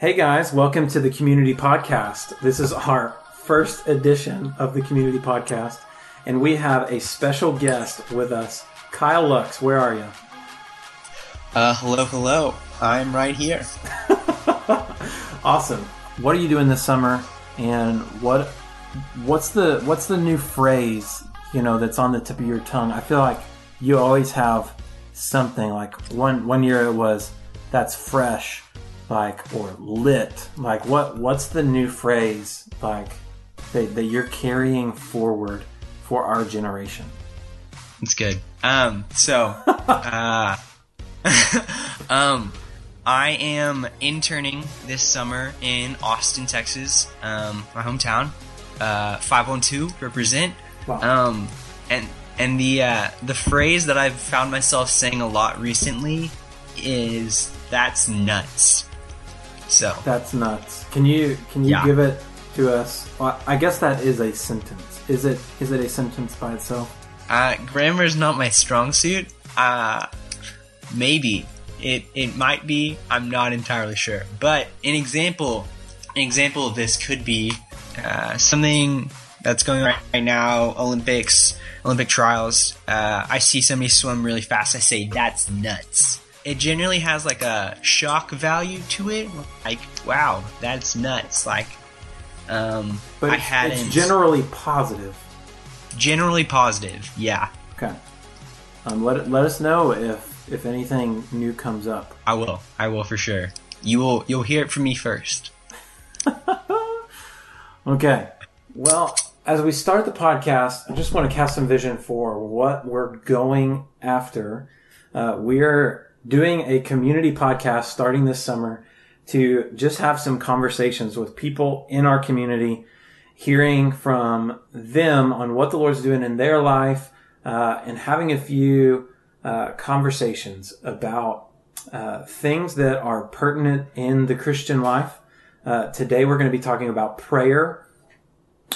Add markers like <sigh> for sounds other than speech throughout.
Hey guys, welcome to the Community Podcast. This is our first edition of the Community Podcast, and we have a special guest with us. Kyle Lux, where are you? Uh, hello, hello. I'm right here. <laughs> awesome. What are you doing this summer? And what what's the what's the new phrase you know that's on the tip of your tongue? I feel like you always have something like one one year it was that's fresh like or lit. Like what what's the new phrase like that, that you're carrying forward for our generation? It's good. Um so <laughs> uh <laughs> um i am interning this summer in austin texas um my hometown. Uh 512 represent. Wow. um and and the uh the phrase that i've found myself saying a lot recently is that's nuts so that's nuts. Can you can you yeah. give it to us? Well, I guess that is a sentence. Is it is it a sentence by itself? Uh, grammar is not my strong suit. Uh, maybe it it might be. I'm not entirely sure. But an example an example of this could be uh, something that's going on right now. Olympics, Olympic trials. Uh, I see somebody swim really fast. I say that's nuts it generally has like a shock value to it. Like, wow, that's nuts. Like, um, but I hadn't. it's generally positive. Generally positive, yeah. Okay. Um, let let us know if if anything new comes up. I will. I will for sure. You will. You'll hear it from me first. <laughs> okay. Well, as we start the podcast, I just want to cast some vision for what we're going after. Uh, we're doing a community podcast starting this summer to just have some conversations with people in our community, hearing from them on what the Lord's doing in their life, uh, and having a few uh, conversations about uh, things that are pertinent in the Christian life. Uh, today we're going to be talking about prayer.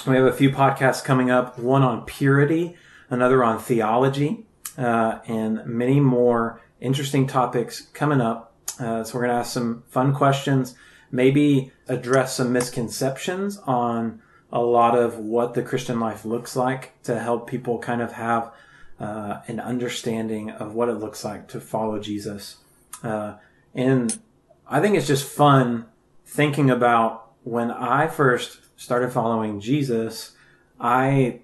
We have a few podcasts coming up, one on purity, another on theology, uh, and many more interesting topics coming up. Uh, so we're going to ask some fun questions, maybe address some misconceptions on a lot of what the Christian life looks like to help people kind of have uh, an understanding of what it looks like to follow Jesus. Uh, and I think it's just fun thinking about when I first started following Jesus, I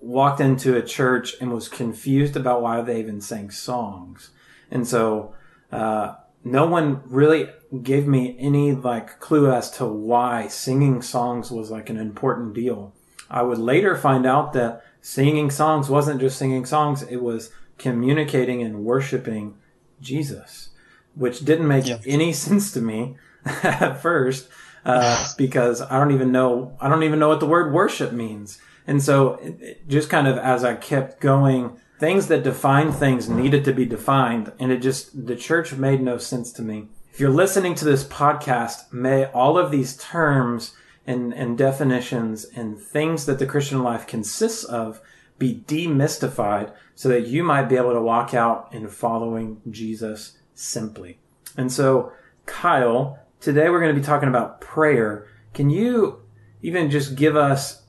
walked into a church and was confused about why they even sang songs. And so, uh, no one really gave me any like clue as to why singing songs was like an important deal. I would later find out that singing songs wasn't just singing songs, it was communicating and worshiping Jesus, which didn't make yeah. any <laughs> sense to me at first. Uh, <laughs> because I don't even know, I don't even know what the word worship means. And so it, it just kind of as I kept going things that define things needed to be defined and it just the church made no sense to me. If you're listening to this podcast may all of these terms and, and definitions and things that the christian life consists of be demystified so that you might be able to walk out in following jesus simply. And so kyle today we're going to be talking about prayer. Can you even just give us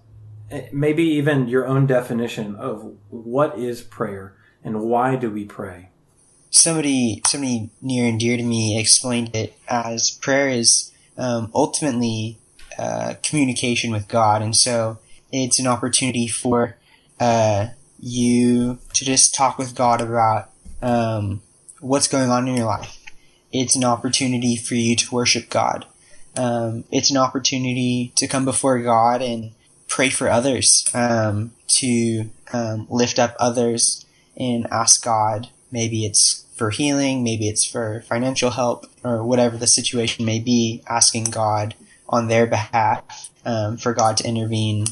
maybe even your own definition of what is prayer and why do we pray? Somebody, somebody near and dear to me explained it as prayer is um, ultimately uh, communication with God, and so it's an opportunity for uh, you to just talk with God about um, what's going on in your life. It's an opportunity for you to worship God. Um, it's an opportunity to come before God and pray for others, um, to um, lift up others and ask God. Maybe it's for healing, maybe it's for financial help, or whatever the situation may be, asking God on their behalf um, for God to intervene.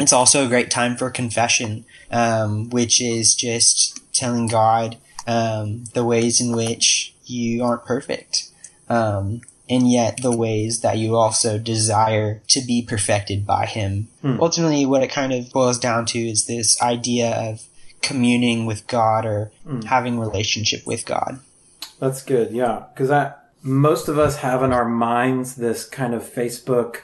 It's also a great time for confession, um, which is just telling God um, the ways in which you aren't perfect. Um, and yet the ways that you also desire to be perfected by him. Hmm. Ultimately, what it kind of boils down to is this idea of communing with God or hmm. having relationship with God. That's good, yeah. Because I most of us have in our minds this kind of Facebook.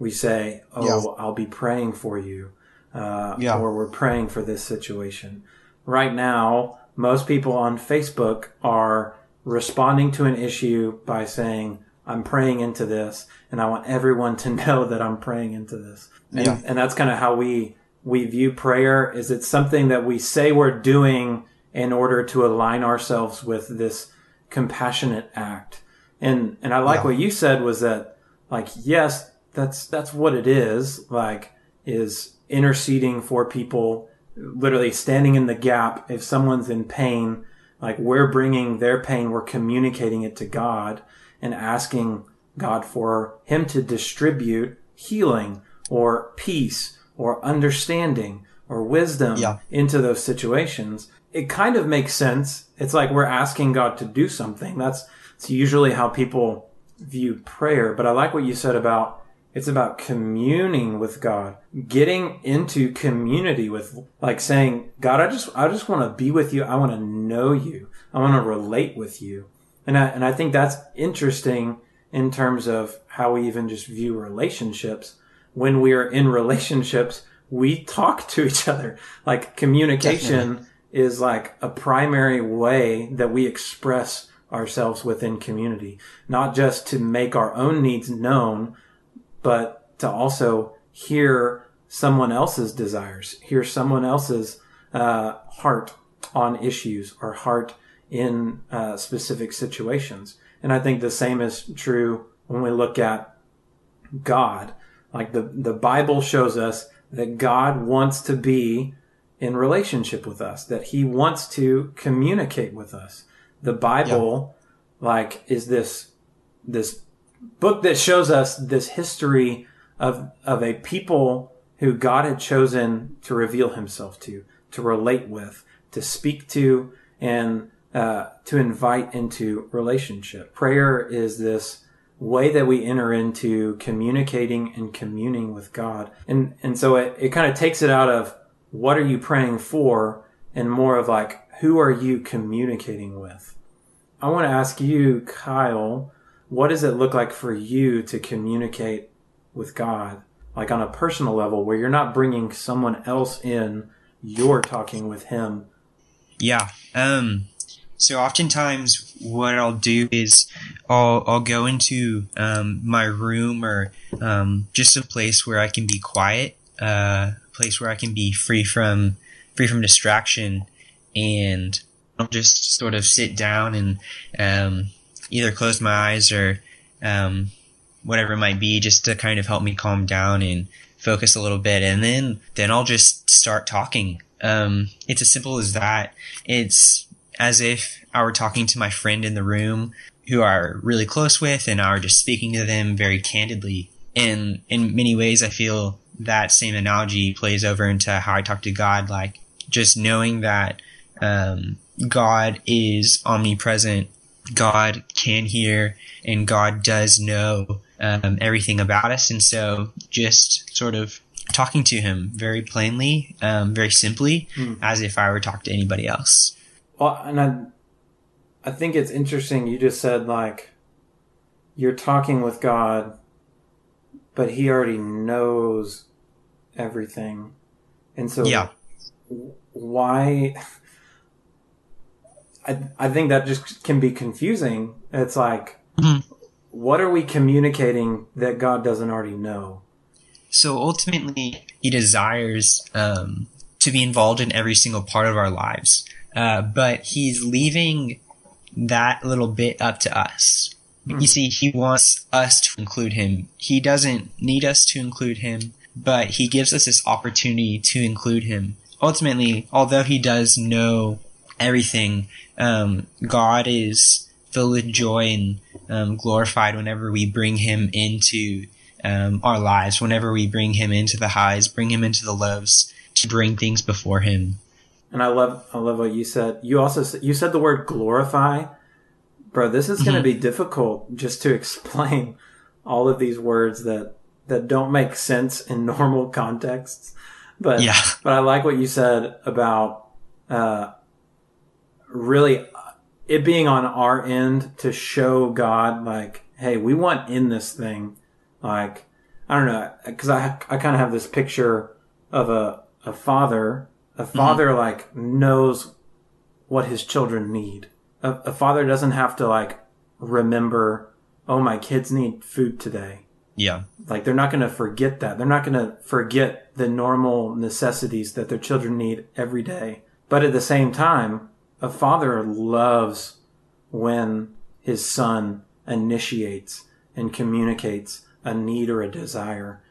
We say, "Oh, Yeah. I'll be praying for you," uh, Yeah. or "We're praying for this situation." Right now, most people on Facebook are responding to an issue by saying, "I'm praying into this, and I want everyone to <laughs> know that I'm praying into this." And, Yeah. and that's kind of how we we view prayer. Is it's something that we say we're doing in order to align ourselves with this compassionate act. And and I like Yeah. what you said was that like yes, that's that's what it is. Like is interceding for people, literally standing in the gap if someone's in pain. Like we're bringing their pain, we're communicating it to God and asking God for Him to distribute healing or peace or understanding or wisdom Yeah. into those situations. It kind of makes sense. It's like we're asking God to do something. That's it's usually how people view prayer. But I like what you said about it's about communing with God, getting into community with, like saying, God, I just, I just want to be with you. I want to know you. I want to relate with you. And I, and I think that's interesting in terms of how we even just view relationships. When we are in relationships, we talk to each other. Like communication is like a primary way that we express ourselves within community, not just to make our own needs known, but to also hear someone else's desires, hear someone else's uh, heart on issues or heart in uh, specific situations. And I think the same is true when we look at God. Like the, the Bible shows us that God wants to be in relationship with us, that he wants to communicate with us. The Bible, like, is this, this book that shows us this history of, of a people who God had chosen to reveal himself to, to relate with, to speak to, and uh, to invite into relationship. Prayer is this way that we enter into communicating and communing with God. And, and so it, it kind of takes it out of what are you praying for and more of like, who are you communicating with? I want to ask you, Kyle, what does it look like for you to communicate with God? Like on a personal level where you're not bringing someone else in, you're talking with him. Yeah. Um, so oftentimes what I'll do is I'll, I'll go into, um, my room or, um, just a place where I can be quiet, uh, a place where I can be free from, free from distraction and I'll just sort of sit down and, um, either close my eyes or, um, whatever it might be just to kind of help me calm down and focus a little bit. And then, then I'll just start talking. Um, it's as simple as that. It's as if I were talking to my friend in the room who are really close with and I were just speaking to them very candidly. And in many ways, I feel that same analogy plays over into how I talk to God, like just knowing that, um, God is omnipresent. God can hear and God does know, um, everything about us. And so just sort of talking to him very plainly, um, very simply, as if I were talking to anybody else. Well, and I, I think it's interesting. You just said like, you're talking with God, but He already knows everything, and so Yeah. why? I I think that just can be confusing. It's like, Mhm. what are we communicating that God doesn't already know? So ultimately, he desires um, to be involved in every single part of our lives, uh, but he's leaving that little bit up to us. You see, he wants us to include him. He doesn't need us to include him, but he gives us this opportunity to include him. Ultimately, although he does know everything, um, God is filled with joy and um, glorified whenever we bring him into um, our lives, whenever we bring him into the highs, bring him into the lows, to bring things before him. And I love I love what you said. You also you said the word glorify, bro. This is going to be difficult just to <laughs> explain all of these words that that don't make sense in <laughs> normal contexts. But Yeah. but I like what you said about uh, really it being on our end to show God, like, hey, we want in this thing, like, I don't know, because I I kind of have this picture of a a father. A mm-hmm. father like knows what his children need. A, a father doesn't have to like remember, oh, my kids need food today. Yeah. Like they're not going to forget that. They're not going to forget the normal necessities that their children need every day. But at the same time, a father loves when his son initiates and communicates a need or a desire.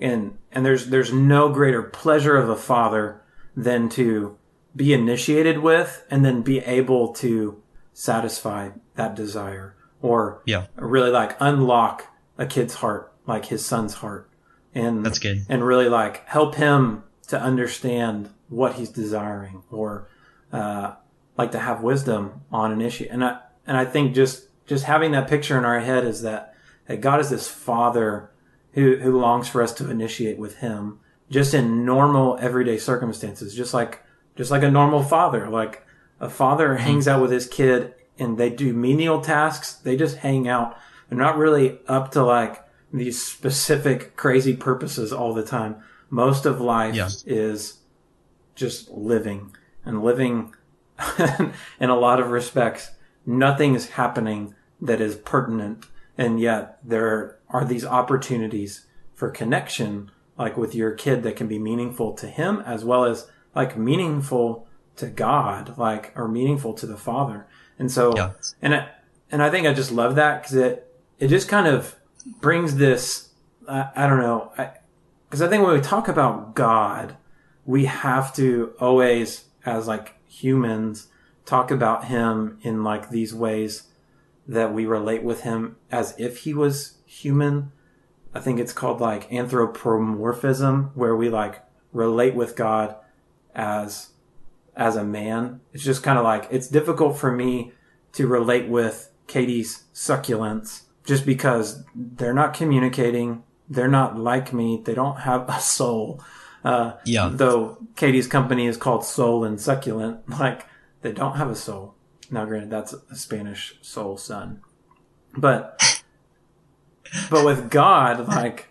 And and there's there's no greater pleasure of a father than to be initiated with and then be able to satisfy that desire or Yeah. really like unlock a kid's heart like his son's heart and That's good. and really like help him to understand what he's desiring or uh, like to have wisdom on an issue and I and I think just just having that picture in our head is that that God is this father who who longs for us to initiate with him just in normal everyday circumstances just like just like a normal father. Like a father hmm. hangs out with his kid and they do menial tasks. They just hang out. They're not really up to like these specific crazy purposes all the time. Most of life Yeah. is just living and living <laughs> in a lot of respects. Nothing is happening that is pertinent. And yet there are these opportunities for connection like with your kid that can be meaningful to him as well as like meaningful to God like or meaningful to the father and so Yeah. and I, and I think I just love that because it it just kind of brings this I, I don't know because I, think when we talk about God we have to always as like humans talk about him in like these ways that we relate with him as if he was human I think it's called like anthropomorphism where we like relate with God as as a man it's just kind of like it's difficult for me to relate with Katie's succulents just because they're not communicating. They're not like me. They don't have a soul. Uh, Yeah. Though Katie's company is called Soul and Succulent, <laughs> like they don't have a soul. Now, granted, that's a Spanish soul son, but but with God, like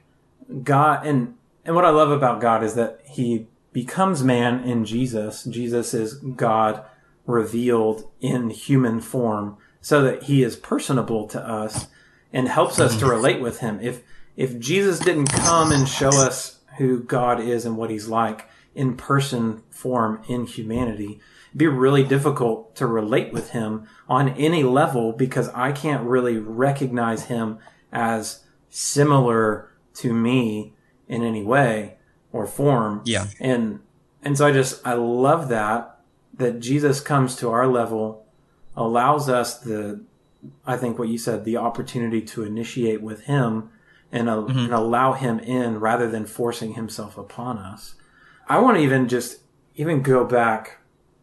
God, and and what I love about God is that He becomes man in Jesus. Jesus is God revealed in human form so that he is personable to us and helps us to relate with him. If if Jesus didn't come and show us who God is and what he's like in person form in humanity, it'd be really difficult to relate with him on any level because I can't really recognize him as similar to me in any way or form. Yeah. And and so I just I love that that Jesus comes to our level, allows us the I think what you said, the opportunity to initiate with him and, uh, and allow him in rather than forcing himself upon us. I want to even just even go back.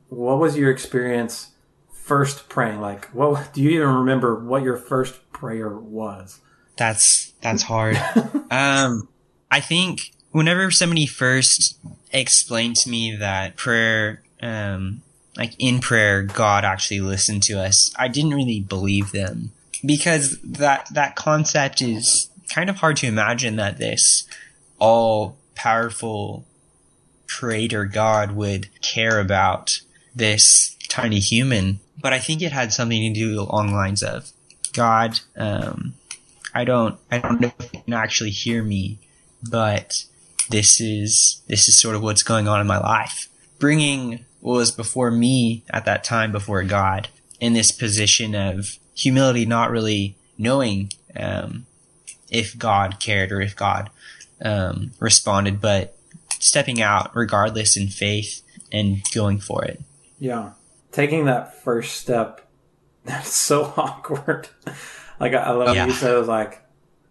What was your experience first praying? Like, what do you even remember what your first prayer was? That's that's hard. <laughs> um, I think whenever somebody first explained to me that prayer, um, like in prayer, God actually listened to us, I didn't really believe them because that that concept is kind of hard to imagine that this all powerful creator God would care about this tiny human. But I think it had something to do along the lines of God. Um, I don't, I don't know if you can actually hear me, but this is, this is sort of what's going on in my life. Bringing what was before me at that time before God in this position of humility, not really knowing, um, if God cared or if God, um, responded, but stepping out regardless in faith and going for it. Yeah. Taking that first step, <laughs> that's so <laughs> awkward. Like, I, I love Yeah. you So It was like,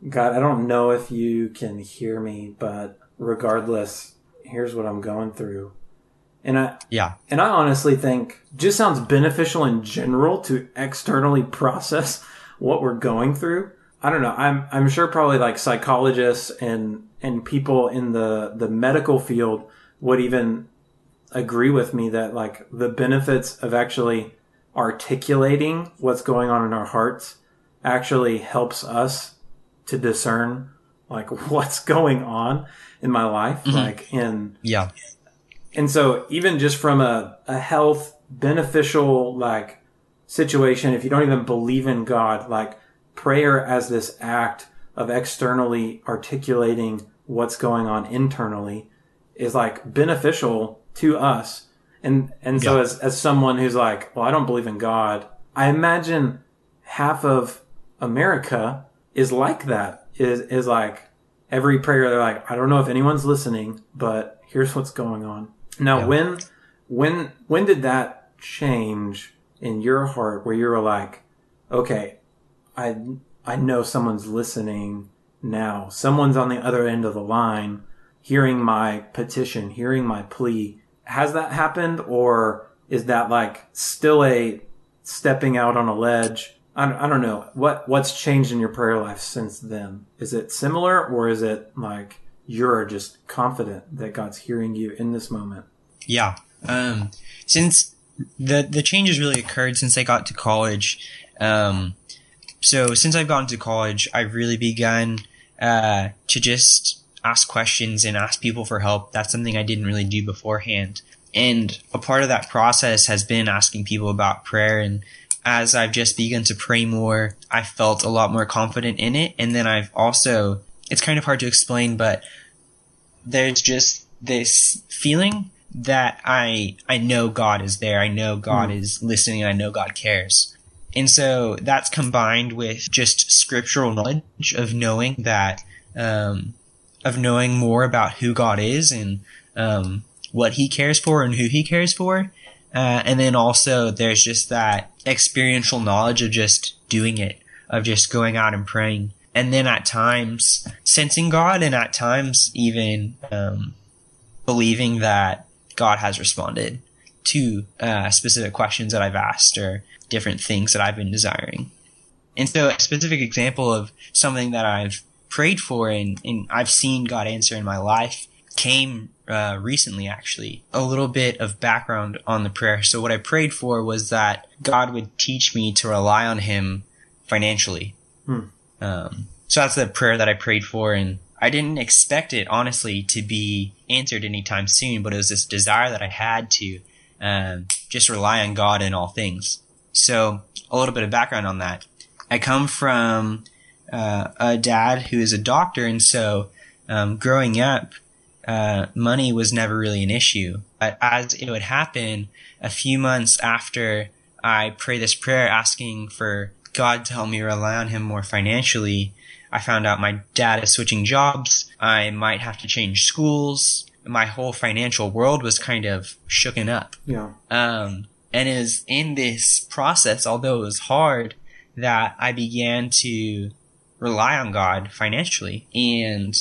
God, I don't know if you can hear me, but regardless, here's what I'm going through. And I, Yeah. and I honestly think just sounds beneficial in general to externally process what we're going through. I don't know. I'm I'm sure probably like psychologists and and people in the the medical field would even agree with me that like the benefits of actually articulating what's going on in our hearts actually helps us to discern like <laughs> what's going on in my life, mm-hmm. like in yeah. And so even just from a, a health beneficial like situation, if you don't even believe in God, like prayer as this act of externally articulating what's going on internally is like beneficial to us. And and so yeah. as as someone who's like, well, I don't believe in God, I imagine half of America is like that. Is is like every prayer they're like, I don't know if anyone's listening, but here's what's going on. Now yeah. when when when did that change in your heart where you were like, okay, I I know someone's listening now. Someone's on the other end of the line hearing my petition, hearing my plea. Has that happened or is that like still a stepping out on a ledge? I don't, I don't know. What what's changed in your prayer life since then? Is it similar or is it like you're just confident that God's hearing you in this moment? Yeah. Um, since the the changes really occurred since I got to college. Um, so since I've gotten to college, I've really begun uh, to just ask questions and ask people for help. That's something I didn't really do beforehand. And a part of that process has been asking people about prayer. And as I've just begun to pray more, I felt a lot more confident in it. And then I've also, it's kind of hard to explain, but there's just this feeling that I, I know God is there. I know God mm. is listening. I know God cares. And so that's combined with just scriptural knowledge of knowing that, um, of knowing more about who God is and, um, what he cares for and who he cares for. Uh, and then also there's just that experiential knowledge of just doing it, of just going out and praying. And then at times sensing God and at times even, um, believing that God has responded to, uh, specific questions that I've asked or, different things that I've been desiring. And so a specific example of something that I've prayed for and, and I've seen God answer in my life came uh, recently actually a little bit of background on the prayer so what i prayed for was that god would teach me to rely on him financially hmm. um, so that's the prayer that i prayed for and i didn't expect it honestly to be answered anytime soon but it was this desire that i had to um, just rely on god in all things so a little bit of background on that. I come from uh, a dad who is a doctor, and so um, growing up, uh, money was never really an issue. But as it would happen, a few months after I pray this prayer asking for God to help me rely on Him more financially, I found out my dad is switching jobs. I might have to change schools. My whole financial world was kind of shooken up. Yeah. Um, and it was in this process, although it was hard, that I began to rely on God financially. And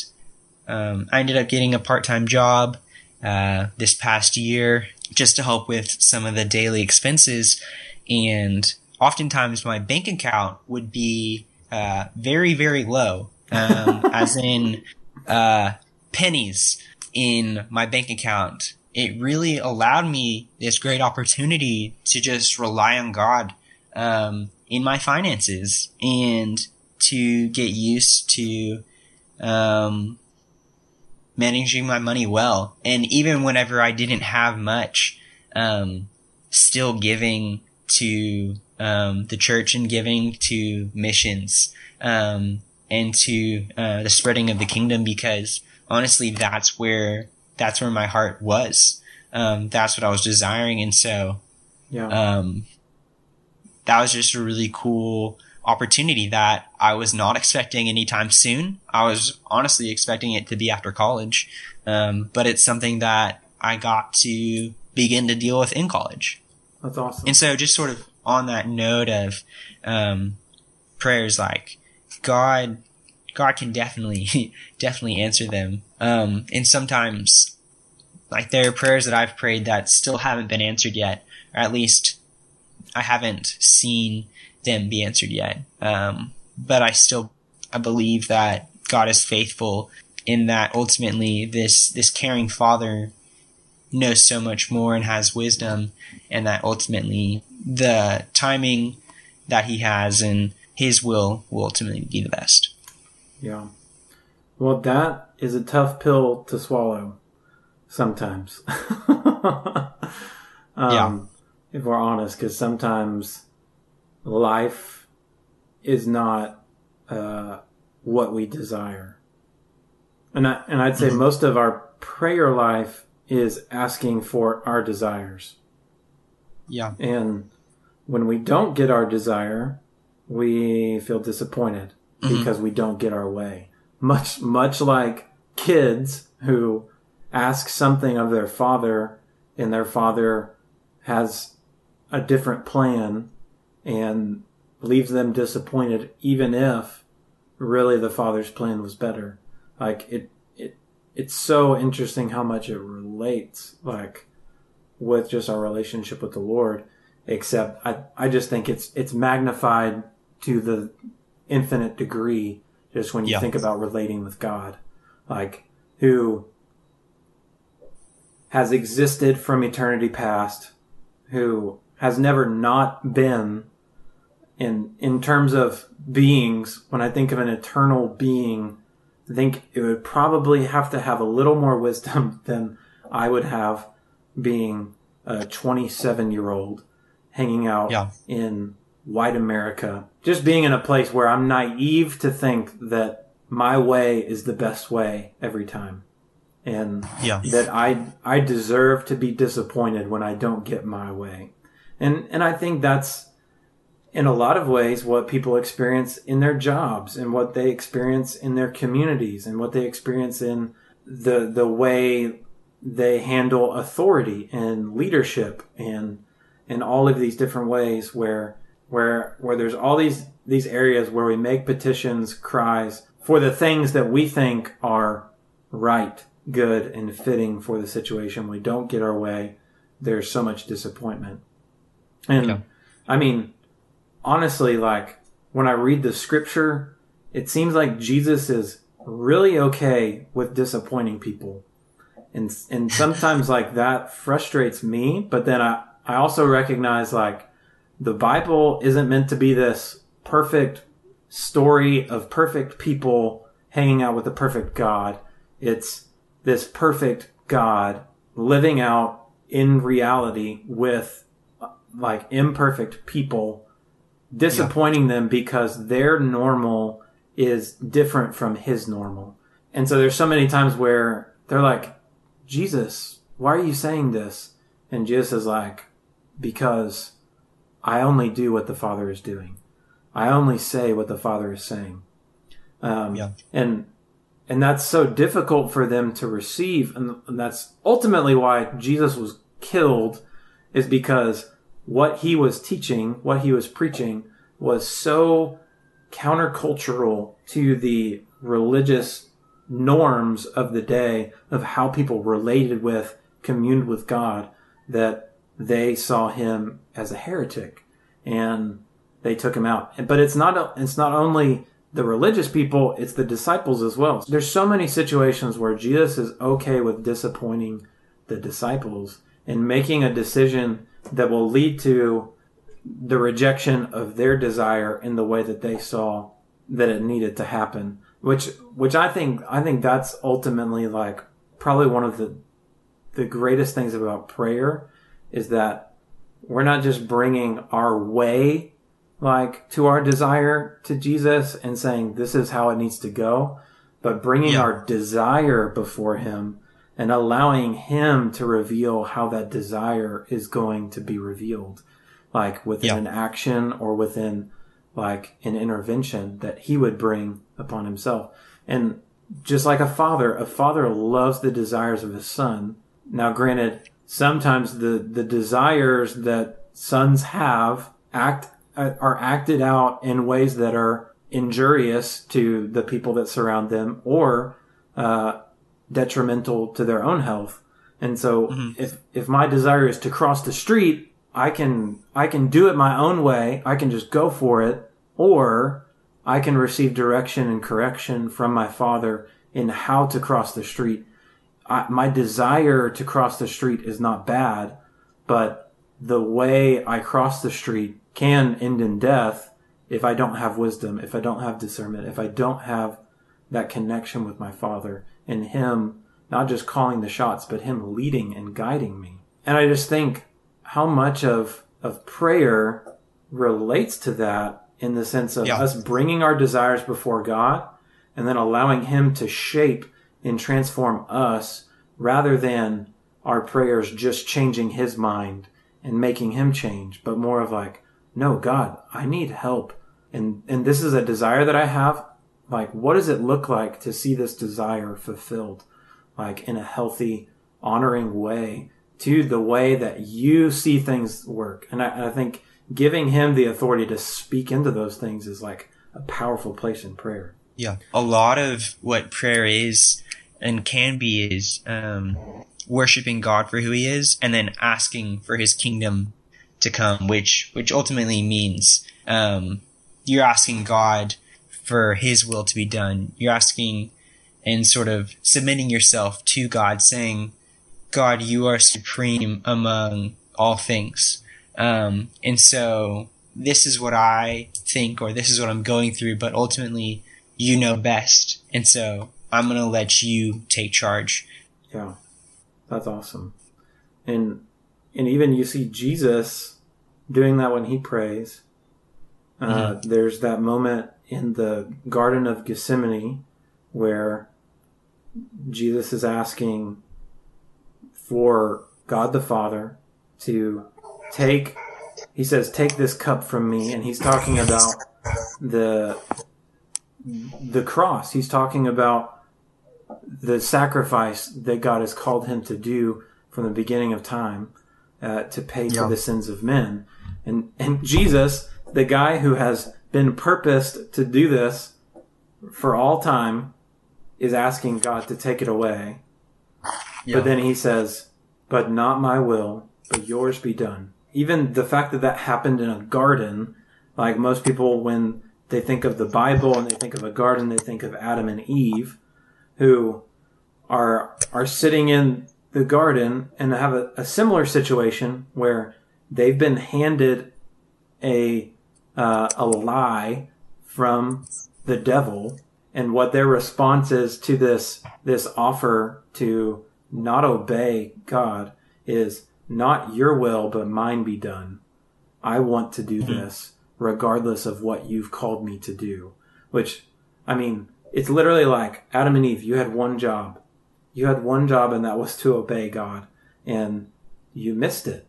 um, I ended up getting a part time job uh, this past year just to help with some of the daily expenses. And oftentimes my bank account would be uh, very, very low, um, <laughs> as in uh, pennies in my bank account it really allowed me this great opportunity to just rely on God um, in my finances and to get used to um, managing my money well. And even whenever I didn't have much, um, still giving to um, the church and giving to missions um, and to uh, the spreading of the kingdom because honestly, that's where that's where my heart was. Um, that's what I was desiring. And so, yeah. um, that was just a really cool opportunity that I was not expecting anytime soon. I was honestly expecting it to be after college. Um, but it's something that I got to begin to deal with in college. That's awesome. And so just sort of on that note of, um, prayers like God God can definitely, <laughs> definitely answer them. Um, and sometimes, like there are prayers that I've prayed that still haven't been answered yet, or at least I haven't seen them be answered yet. Um, but I still, I believe that God is faithful in that ultimately this, this caring father knows so much more and has wisdom and that ultimately the timing that he has and his will will ultimately be the best. Yeah. Well, that is a tough pill to swallow sometimes. <laughs> um, Yeah. If we're honest, because sometimes life is not uh, what we desire. And, I, and I'd say most of our prayer life is asking for our desires. Yeah. And when we don't get our desire, we feel disappointed because we don't get our way. Much, much like kids who ask something of their father and their father has a different plan and leaves them disappointed, even if really the father's plan was better. Like it, it, it's so interesting how much it relates, like with just our relationship with the Lord. Except I, I just think it's, it's magnified to the infinite degree just when you Yeah. think about relating with God. Like who has existed from eternity past, who has never not been in in terms of beings, when I think of an eternal being, I think it would probably have to have a little more wisdom <laughs> than I would have being a 27 year old hanging out Yeah. in white America, just being in a place where I'm naive to think that my way is the best way every time. And Yeah. that I I deserve to be disappointed when I don't get my way. And and I think that's in a lot of ways what people experience in their jobs and what they experience in their communities and what they experience in the the way they handle authority and leadership and in all of these different ways where where where there's all these these areas where we make petitions cries for the things that we think are right good and fitting for the situation. We don't get our way. There's so much disappointment. And Yeah. i mean honestly like when i read the scripture it seems like jesus is really okay with disappointing people. And and sometimes like that frustrates me but then i i also recognize like the bible isn't meant to be this perfect story of perfect people hanging out with a perfect god. It's this perfect god living out in reality with like imperfect people disappointing them because their normal is different from his normal and so there's so many times where they're like Jesus, why are you saying this? And Jesus is like, because I only do what the Father is doing. I only say what the Father is saying. Um, Yeah. And and that's so difficult for them to receive, and and that's ultimately why Jesus was killed, is because what he was teaching, what he was preaching, was so countercultural to the religious norms of the day of how people related with, communed with God, that they saw him as a heretic, and they took him out. But it's not it's not only the religious people; it's the disciples as well. There's so many situations where Jesus is okay with disappointing the disciples and making a decision that will lead to the rejection of their desire in the way that they saw that it needed to happen which which I think I think that's ultimately like probably one of the the greatest things about prayer is that we're not just bringing our way like to our desire to Jesus and saying this is how it needs to go but bringing Yeah. our desire before him and allowing him to reveal how that desire is going to be revealed like within Yeah. an action or within like an intervention that he would bring upon himself. And just like a father, a father loves the desires of his son. Now, granted, sometimes the, the desires that sons have act, uh, are acted out in ways that are injurious to the people that surround them or, uh, detrimental to their own health. And so mm-hmm. if, if my desire is to cross the street, I can, I can do it my own way. I can just go for it or I can receive direction and correction from my father in how to cross the street. I, my desire to cross the street is not bad, but the way I cross the street can end in death if I don't have wisdom, if I don't have discernment, if I don't have that connection with my Father and Him not just calling the shots, but Him leading and guiding me. And I just think how much of, of prayer relates to that in the sense of yeah. us bringing our desires before God and then allowing Him to shape and transform us rather than our prayers just changing His mind and making Him change, but more of like, no, God, I need help. And, and this is a desire that I have. Like, what does it look like to see this desire fulfilled? Like in a healthy, honoring way to the way that you see things work. And I, I think giving him the authority to speak into those things is like a powerful place in prayer. Yeah. A lot of what prayer is and can be is um, worshiping God for who he is and then asking for his kingdom to come, which, which ultimately means um, you're asking God for his will to be done. You're asking and sort of submitting yourself to God, saying, God, you are supreme among all things. Um, and so this is what I think, or this is what I'm going through, but ultimately you know best. And so I'm going to let you take charge. Yeah. That's awesome. And, and even you see Jesus doing that when he prays. Uh, mm-hmm. There's that moment in the Garden of Gethsemane where Jesus is asking for God the Father to take he says take this cup from me and he's talking about the the cross he's talking about the sacrifice that God has called him to do from the beginning of time uh, to pay yeah. for the sins of men and and Jesus the guy who has been purposed to do this for all time is asking God to take it away yeah. but then he says but not my will but yours be done even the fact that that happened in a garden, like most people, when they think of the Bible and they think of a garden, they think of Adam and Eve, who are are sitting in the garden and have a, a similar situation where they've been handed a uh, a lie from the devil, and what their response is to this this offer to not obey God is not your will, but mine be done. I want to do mm-hmm. this regardless of what you've called me to do. Which, I mean, it's literally like Adam and Eve, you had one job. You had one job and that was to obey God. And you missed it.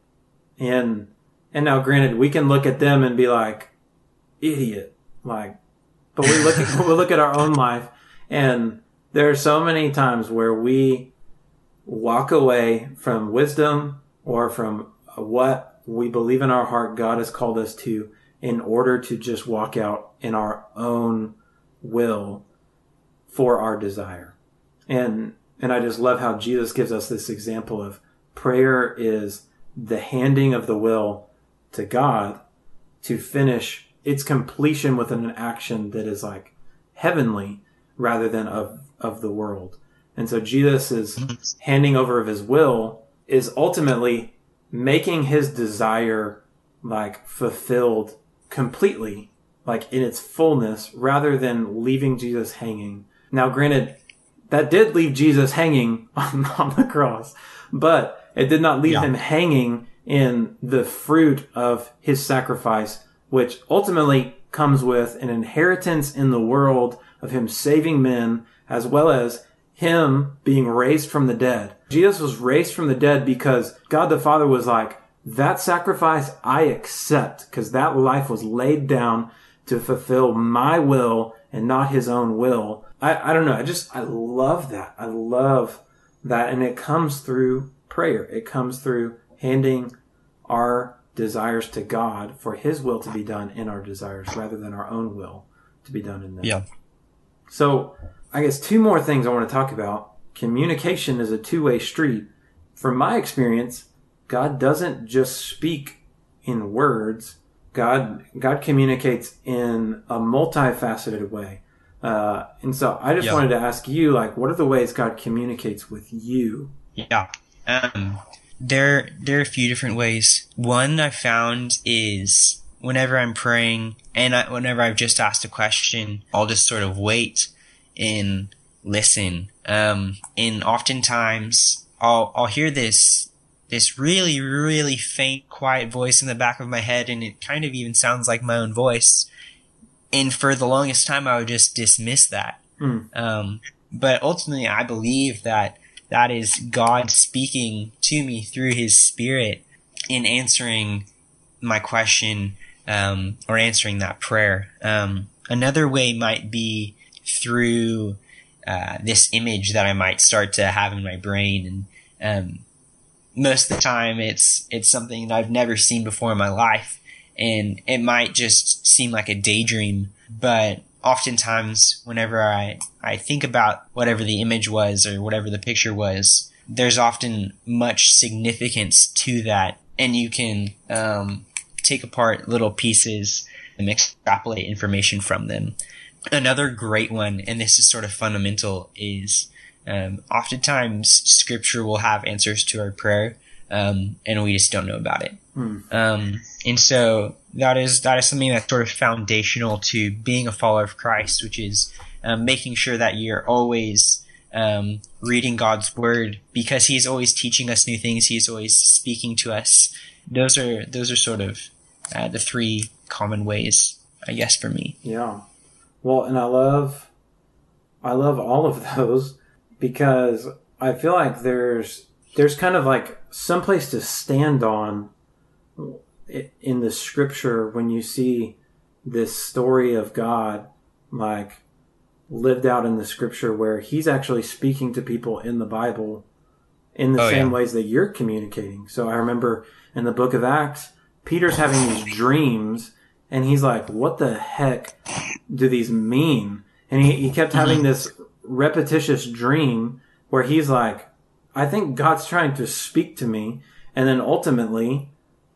And, and now granted, we can look at them and be like, idiot. Like, but we look at, <laughs> we look at our own life and there are so many times where we walk away from wisdom or from what we believe in our heart God has called us to in order to just walk out in our own will for our desire. And and I just love how Jesus gives us this example of prayer is the handing of the will to God to finish its completion with an action that is like heavenly rather than of of the world. And so Jesus is handing over of his will is ultimately making his desire like fulfilled completely, like in its fullness, rather than leaving Jesus hanging. Now, granted, that did leave Jesus hanging <laughs> on, on the cross, but it did not leave yeah. him hanging in the fruit of his sacrifice, which ultimately comes with an inheritance in the world of him saving men as well as him being raised from the dead. Jesus was raised from the dead because God the Father was like, that sacrifice I accept because that life was laid down to fulfill my will and not his own will. I, I don't know. I just, I love that. I love that. And it comes through prayer. It comes through handing our desires to God for his will to be done in our desires rather than our own will to be done in them. Yeah. So I guess two more things I want to talk about. Communication is a two way street. From my experience, God doesn't just speak in words. God, God communicates in a multifaceted way. Uh, and so I just yeah. wanted to ask you, like, what are the ways God communicates with you? Yeah. Um, there there are a few different ways. One I found is whenever I'm praying and I, whenever I've just asked a question, I'll just sort of wait and listen. Um, and oftentimes I'll I'll hear this this really really faint quiet voice in the back of my head, and it kind of even sounds like my own voice. And for the longest time, I would just dismiss that. Mm. Um, but ultimately, I believe that that is God speaking to me through His Spirit in answering my question um, or answering that prayer. Um, another way might be through uh, this image that I might start to have in my brain, and um, most of the time, it's it's something that I've never seen before in my life, and it might just seem like a daydream, but oftentimes whenever I, I think about whatever the image was or whatever the picture was, there's often much significance to that. And you can um, take apart little pieces and extrapolate information from them. Another great one, and this is sort of fundamental, is um, oftentimes scripture will have answers to our prayer, um, and we just don't know about it. Hmm. Um, and so that is that is something that's sort of foundational to being a follower of Christ, which is um, making sure that you're always um, reading God's word because He's always teaching us new things. He's always speaking to us. Those are those are sort of uh, the three common ways, I guess, for me. Yeah. Well, and I love, I love all of <laughs> those because I feel like there's there's kind of like some place to stand on in the scripture when you see this story of God like lived out in the scripture where he's actually speaking to people in the Bible in the Oh, same yeah. ways that you're communicating. So I remember in the book of Acts, Peter's having these dreams and he's like, what the heck do these mean? And he, he kept having mm-hmm. this repetitious dream where he's like, I think God's trying to speak to me. And then ultimately,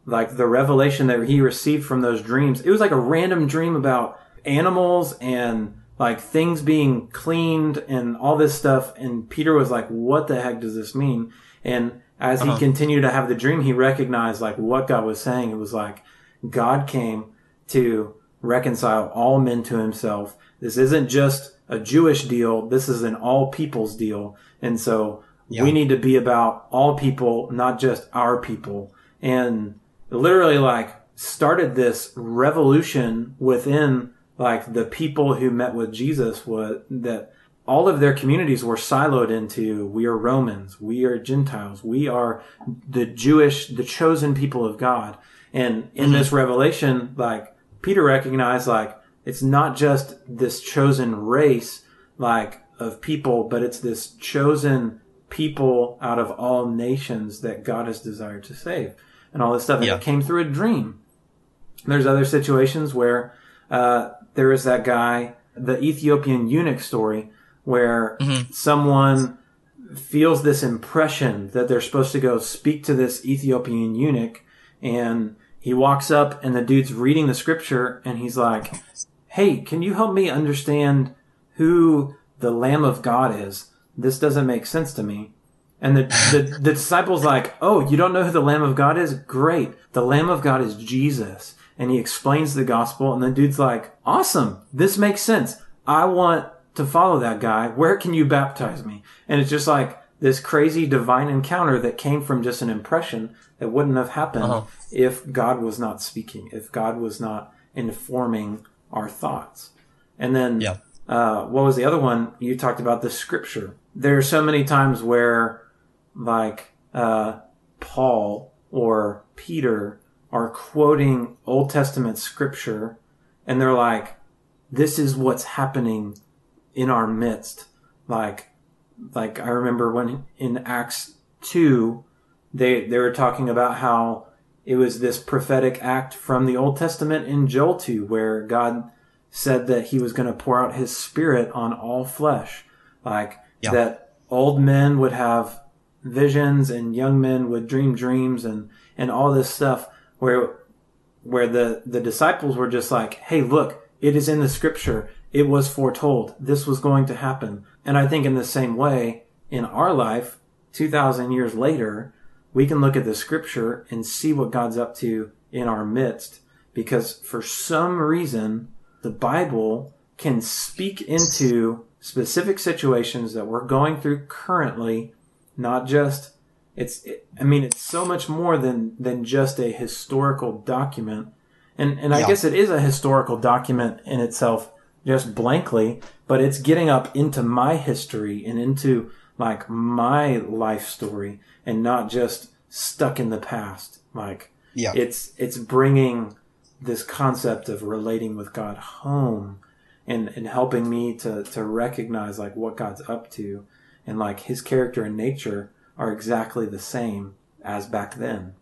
like the revelation that he received from those dreams, it was like a random dream about animals and like things being cleaned and all this stuff. And Peter was like, what the heck does this mean? And as he Uh-huh. continued to have the dream, he recognized like what God was saying. It was like God came to reconcile all men to himself. This isn't just a Jewish deal. This is an all people's deal. And so Yeah. we need to be about all people, not just our people. And literally like started this revolution within like the people who met with Jesus was that all of their communities were siloed into we are Romans, we are Gentiles, we are the Jewish, the chosen people of God. And in this revelation, like Peter recognized like it's not just this chosen race like of people, but it's this chosen people out of all nations that God has desired to save and all this stuff. And Yeah. it came through a dream. There's other situations where uh, there is that guy, the Ethiopian eunuch story, where mm-hmm. someone feels this impression that they're supposed to go speak to this Ethiopian eunuch, and he walks up, and the dude's reading the scripture, and he's like, "Hey, can you help me understand who the Lamb of God is? This doesn't make sense to me." And the, the, the <laughs> disciple's like, Oh, you don't know who the Lamb of God is? Great. The Lamb of God is Jesus. And he explains the gospel. And the dude's like, Awesome. This makes sense. I want to follow that guy. Where can you baptize me? And it's just like this crazy divine encounter that came from just an impression that wouldn't have happened Uh-huh. if God was not speaking, if God was not informing our thoughts. And then Yeah. uh, what was the other one? You talked about the scripture. There are so many times where, like, uh, Paul or Peter are quoting Old Testament scripture, and they're like, "This is what's happening in our midst." Like, like I remember when in Acts two, they they were talking about how it was this prophetic act from the Old Testament in Joel two, where God said that he was going to pour out his spirit on all flesh. Like Yeah. that old men would have visions and young men would dream dreams and, and all this stuff where, where the, the disciples were just like, Hey, look, it is in the scripture. It was foretold. This was going to happen. And I think in the same way in our life, 2000 years later, we can look at the scripture and see what God's up to in our midst because for some reason the Bible can speak into specific situations that we're going through currently, not just it's it, I mean it's so much more than than just a historical document. And and I Yeah. guess it is a historical document in itself just blankly, but it's getting up into my history and into like my life story and not just stuck in the past. Like Yeah. it's it's bringing this concept of relating with God home and and helping me to to recognize like what God's up to and like his character and nature are exactly the same as back then.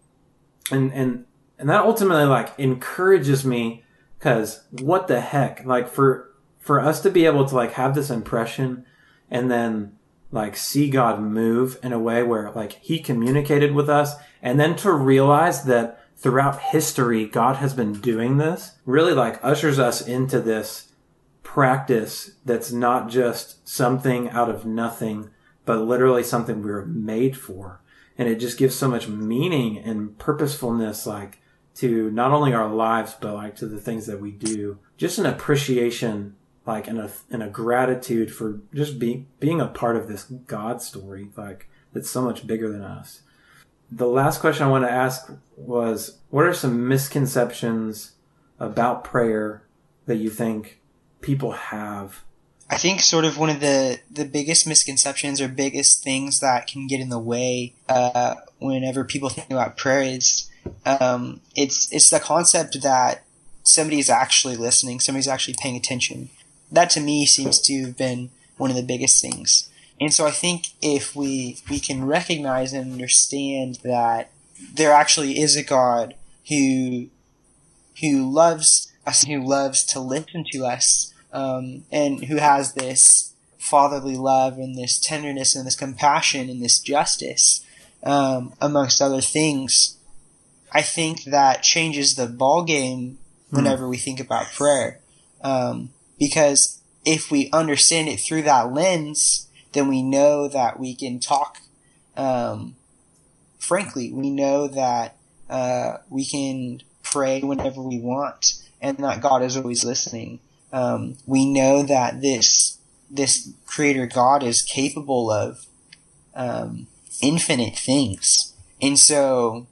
And and and that ultimately like encourages me cuz what the heck like for for us to be able to like have this impression and then like see God move in a way where like he communicated with us and then to realize that throughout history God has been doing this really like ushers us into this practice that's not just something out of nothing but literally something we were made for and it just gives so much meaning and purposefulness like to not only our lives but like to the things that we do just an appreciation like and a and a gratitude for just being being a part of this God story like that's so much bigger than us. The last question I want to ask was what are some misconceptions about prayer that you think people have? I think sort of one of the, the biggest misconceptions or biggest things that can get in the way uh, whenever people think about prayer is um, it's it's the concept that somebody is actually listening, somebody's actually paying attention. That to me seems to have been one of the biggest things. And so I think if we we can recognize and understand that there actually is a God who who loves us, who loves to listen to us, um, and who has this fatherly love and this tenderness and this compassion and this justice, um, amongst other things, I think that changes the ball game whenever we think about prayer. Um, because if we understand it through that lens, then we know that we can talk, um, frankly, we know that, uh, we can pray whenever we want and that God is always listening. Um, we know that this, this creator God is capable of, um, infinite things. And so,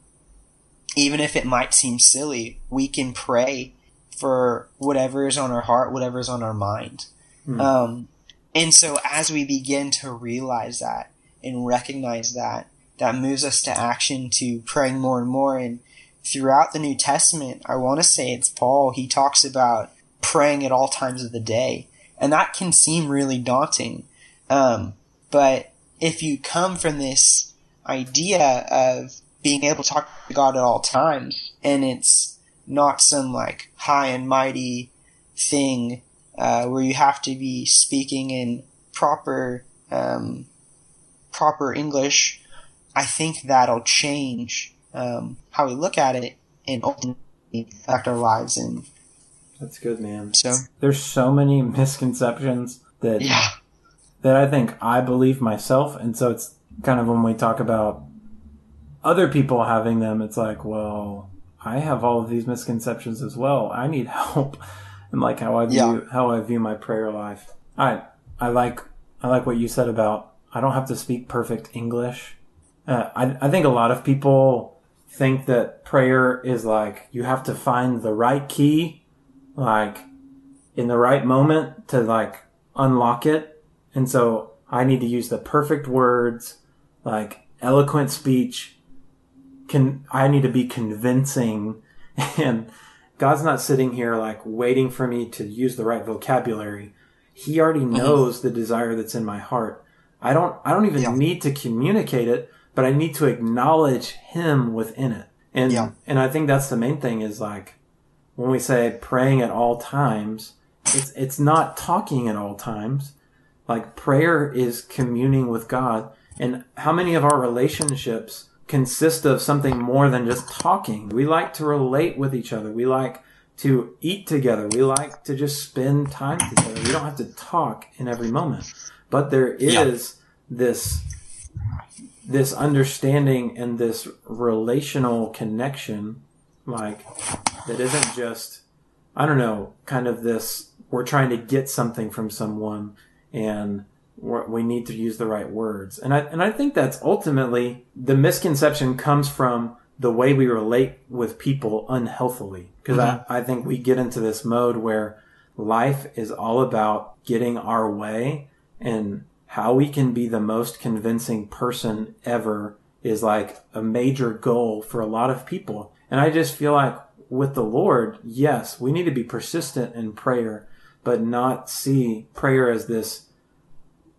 even if it might seem silly, we can pray for whatever is on our heart, whatever is on our mind. Hmm. Um, and so as we begin to realize that and recognize that, that moves us to action to praying more and more. And throughout the New Testament, I want to say it's Paul, he talks about praying at all times of the day. And that can seem really daunting. Um, but if you come from this idea of being able to talk to God at all times, and it's not some like high and mighty thing uh, where you have to be speaking in proper um, proper English, I think that'll change um, how we look at it and ultimately affect our lives. And That's good, man. so, There's so many <laughs> misconceptions that yeah, that I think I believe myself, and so it's kind of when we talk about other people having them, it's like, well, I have all of these misconceptions as well. I need <laughs> help, and like how I view Yeah. how I view my prayer life. I I like I like what you said about I don't have to speak perfect English. Uh, I I think a lot of people think that prayer is like you have to find the right key, like in the right moment to like unlock it. And so I need to use the perfect words, like eloquent speech. Can I need to be convincing <laughs> and God's not sitting here like waiting for me to use the right vocabulary. He already mm-hmm. knows the desire that's in my heart. I don't I don't even Yeah. need to communicate it, but I need to acknowledge him within it. And Yeah. and I think that's the main thing is like when we say praying at all times, it's it's not talking at all times. Like prayer is communing with God. And how many of our relationships consist of something more than just talking? We like to relate with each other. We like to eat together. We like to just spend time together. We don't have to talk in every moment. But there is Yeah. this this understanding and this relational connection, like that isn't just, I don't know, kind of this, we're trying to get something from someone and we need to use the right words. And I, and I think that's ultimately the misconception comes from the way we relate with people unhealthily. Because mm-hmm. I, I think we get into this mode where life is all about getting our way and how we can be the most convincing person ever is like a major goal for a lot of people. And I just feel like with the Lord, yes, we need to be persistent in prayer, but not see prayer as this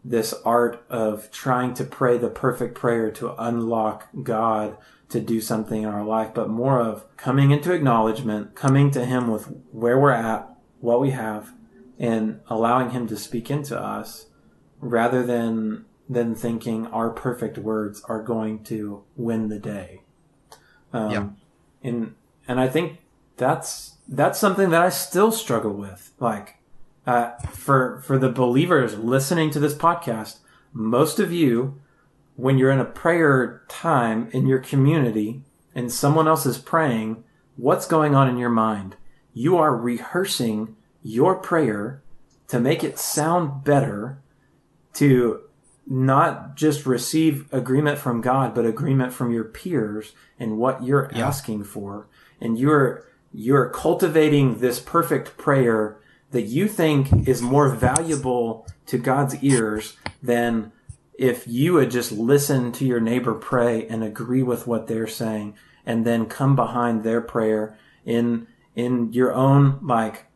this art of trying to pray the perfect prayer to unlock God to do something in our life, but more of coming into acknowledgement, coming to Him with where we're at, what we have, and allowing Him to speak into us rather than than thinking our perfect words are going to win the day. Um, yeah. And and I think that's that's something that I still struggle with. Like uh, for for the believers listening to this podcast, most of you, when you're in a prayer time in your community and someone else is praying, what's going on in your mind? You are rehearsing your prayer to make it sound better to not just receive agreement from God, but agreement from your peers and what you're yeah. asking for. And you're, you're cultivating this perfect prayer that you think is more valuable to God's ears than if you would just listen to your neighbor pray and agree with what they're saying and then come behind their prayer in, in your own, like,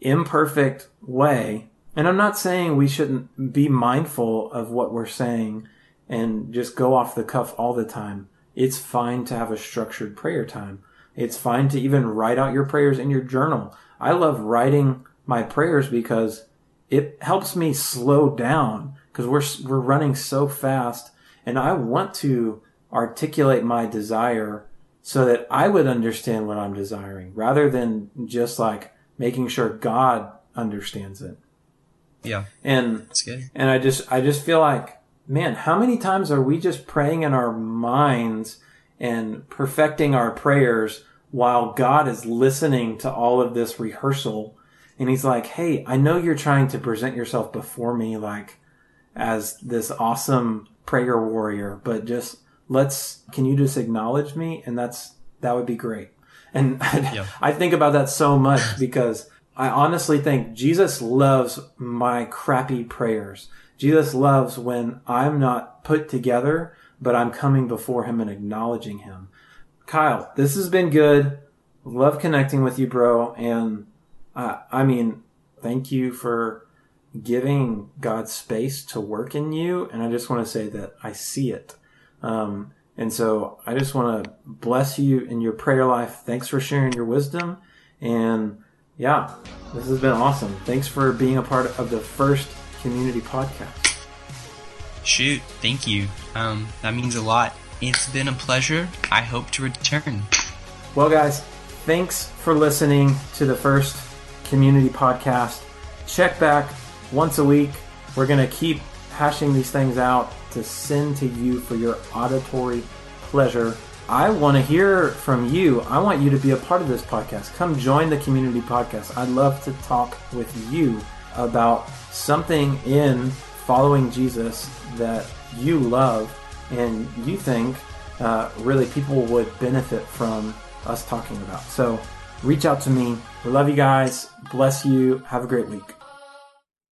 imperfect way and I'm not saying we shouldn't be mindful of what we're saying and just go off the cuff all the time. It's fine to have a structured prayer time. It's fine to even write out your prayers in your journal. I love writing my prayers because it helps me slow down because we're, we're running so fast and I want to articulate my desire so that I would understand what I'm desiring rather than just like making sure God understands it. Yeah. And. And I just I just feel like, man, how many times are we just praying in our minds and perfecting our prayers while God is listening to all of this rehearsal and he's like, "Hey, I know you're trying to present yourself before me like as this awesome prayer warrior, but just let's can you just acknowledge me and that's that would be great." And I, <laughs> yeah. I think about that so much <laughs> because I honestly think Jesus loves my crappy prayers. Jesus loves when I'm not put together, but I'm coming before him and acknowledging him. Kyle, this has been good. Love connecting with you, bro. And uh, I mean, thank you for giving God space to work in you. And I just want to say that I see it. Um, and so I just want to bless you in your prayer life. Thanks for sharing your wisdom. And yeah, this has been awesome. Thanks for being a part of the first community podcast. Shoot, thank you. Um, that means a lot. It's been a pleasure. I hope to return. Well, guys, thanks for listening to the first community podcast. Check back once a week. We're going to keep hashing these things out to send to you for your auditory pleasure. I want to hear from you. I want you to be a part of this podcast. Come join the community podcast. I'd love to talk with you about something in following Jesus that you love and you think uh, really people would benefit from us talking about. So reach out to me. We love you guys. Bless you. Have a great week.